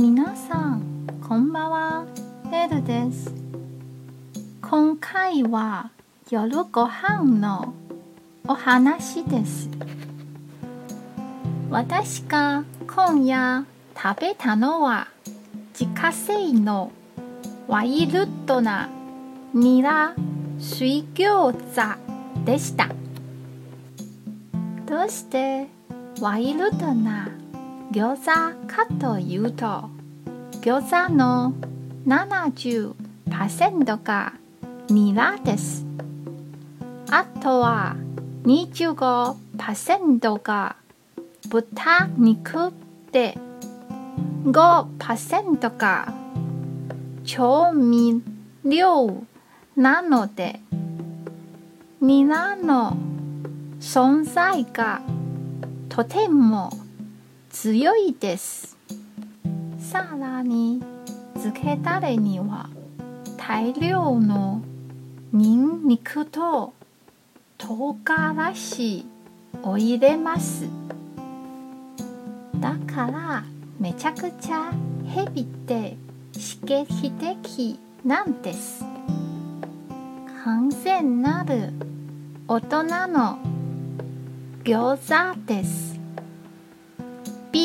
皆さんこんばんは。エルです。今回は夜ご飯のお話です。私が今夜食べたのは自家製のワイルドなニラ水餃子でした。どうしてワイルドな餃子かというと餃子の70%がニラです。あとは25%が豚肉で5%が調味料なのでニラの存在がとても強いです。さらに漬けだれには大量のニンニクと唐辛子を入れます。だからめちゃくちゃヘビって刺激的なんです。完全なる大人の餃子です。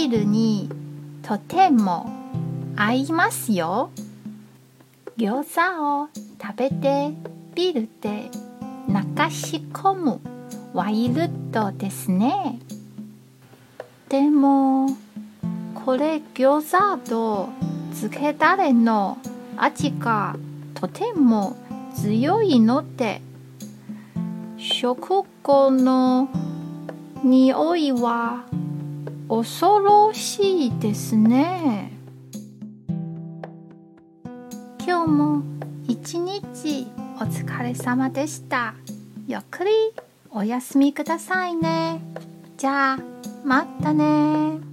ビールにとても合いますよ。餃子を食べてビールで流し込むワイルドですね。でもこれ餃子と漬けだれの味がとても強いので食後の匂いは恐ろしいですね。今日も一日お疲れ様でした。ゆっくりお休みくださいね。じゃあまたね。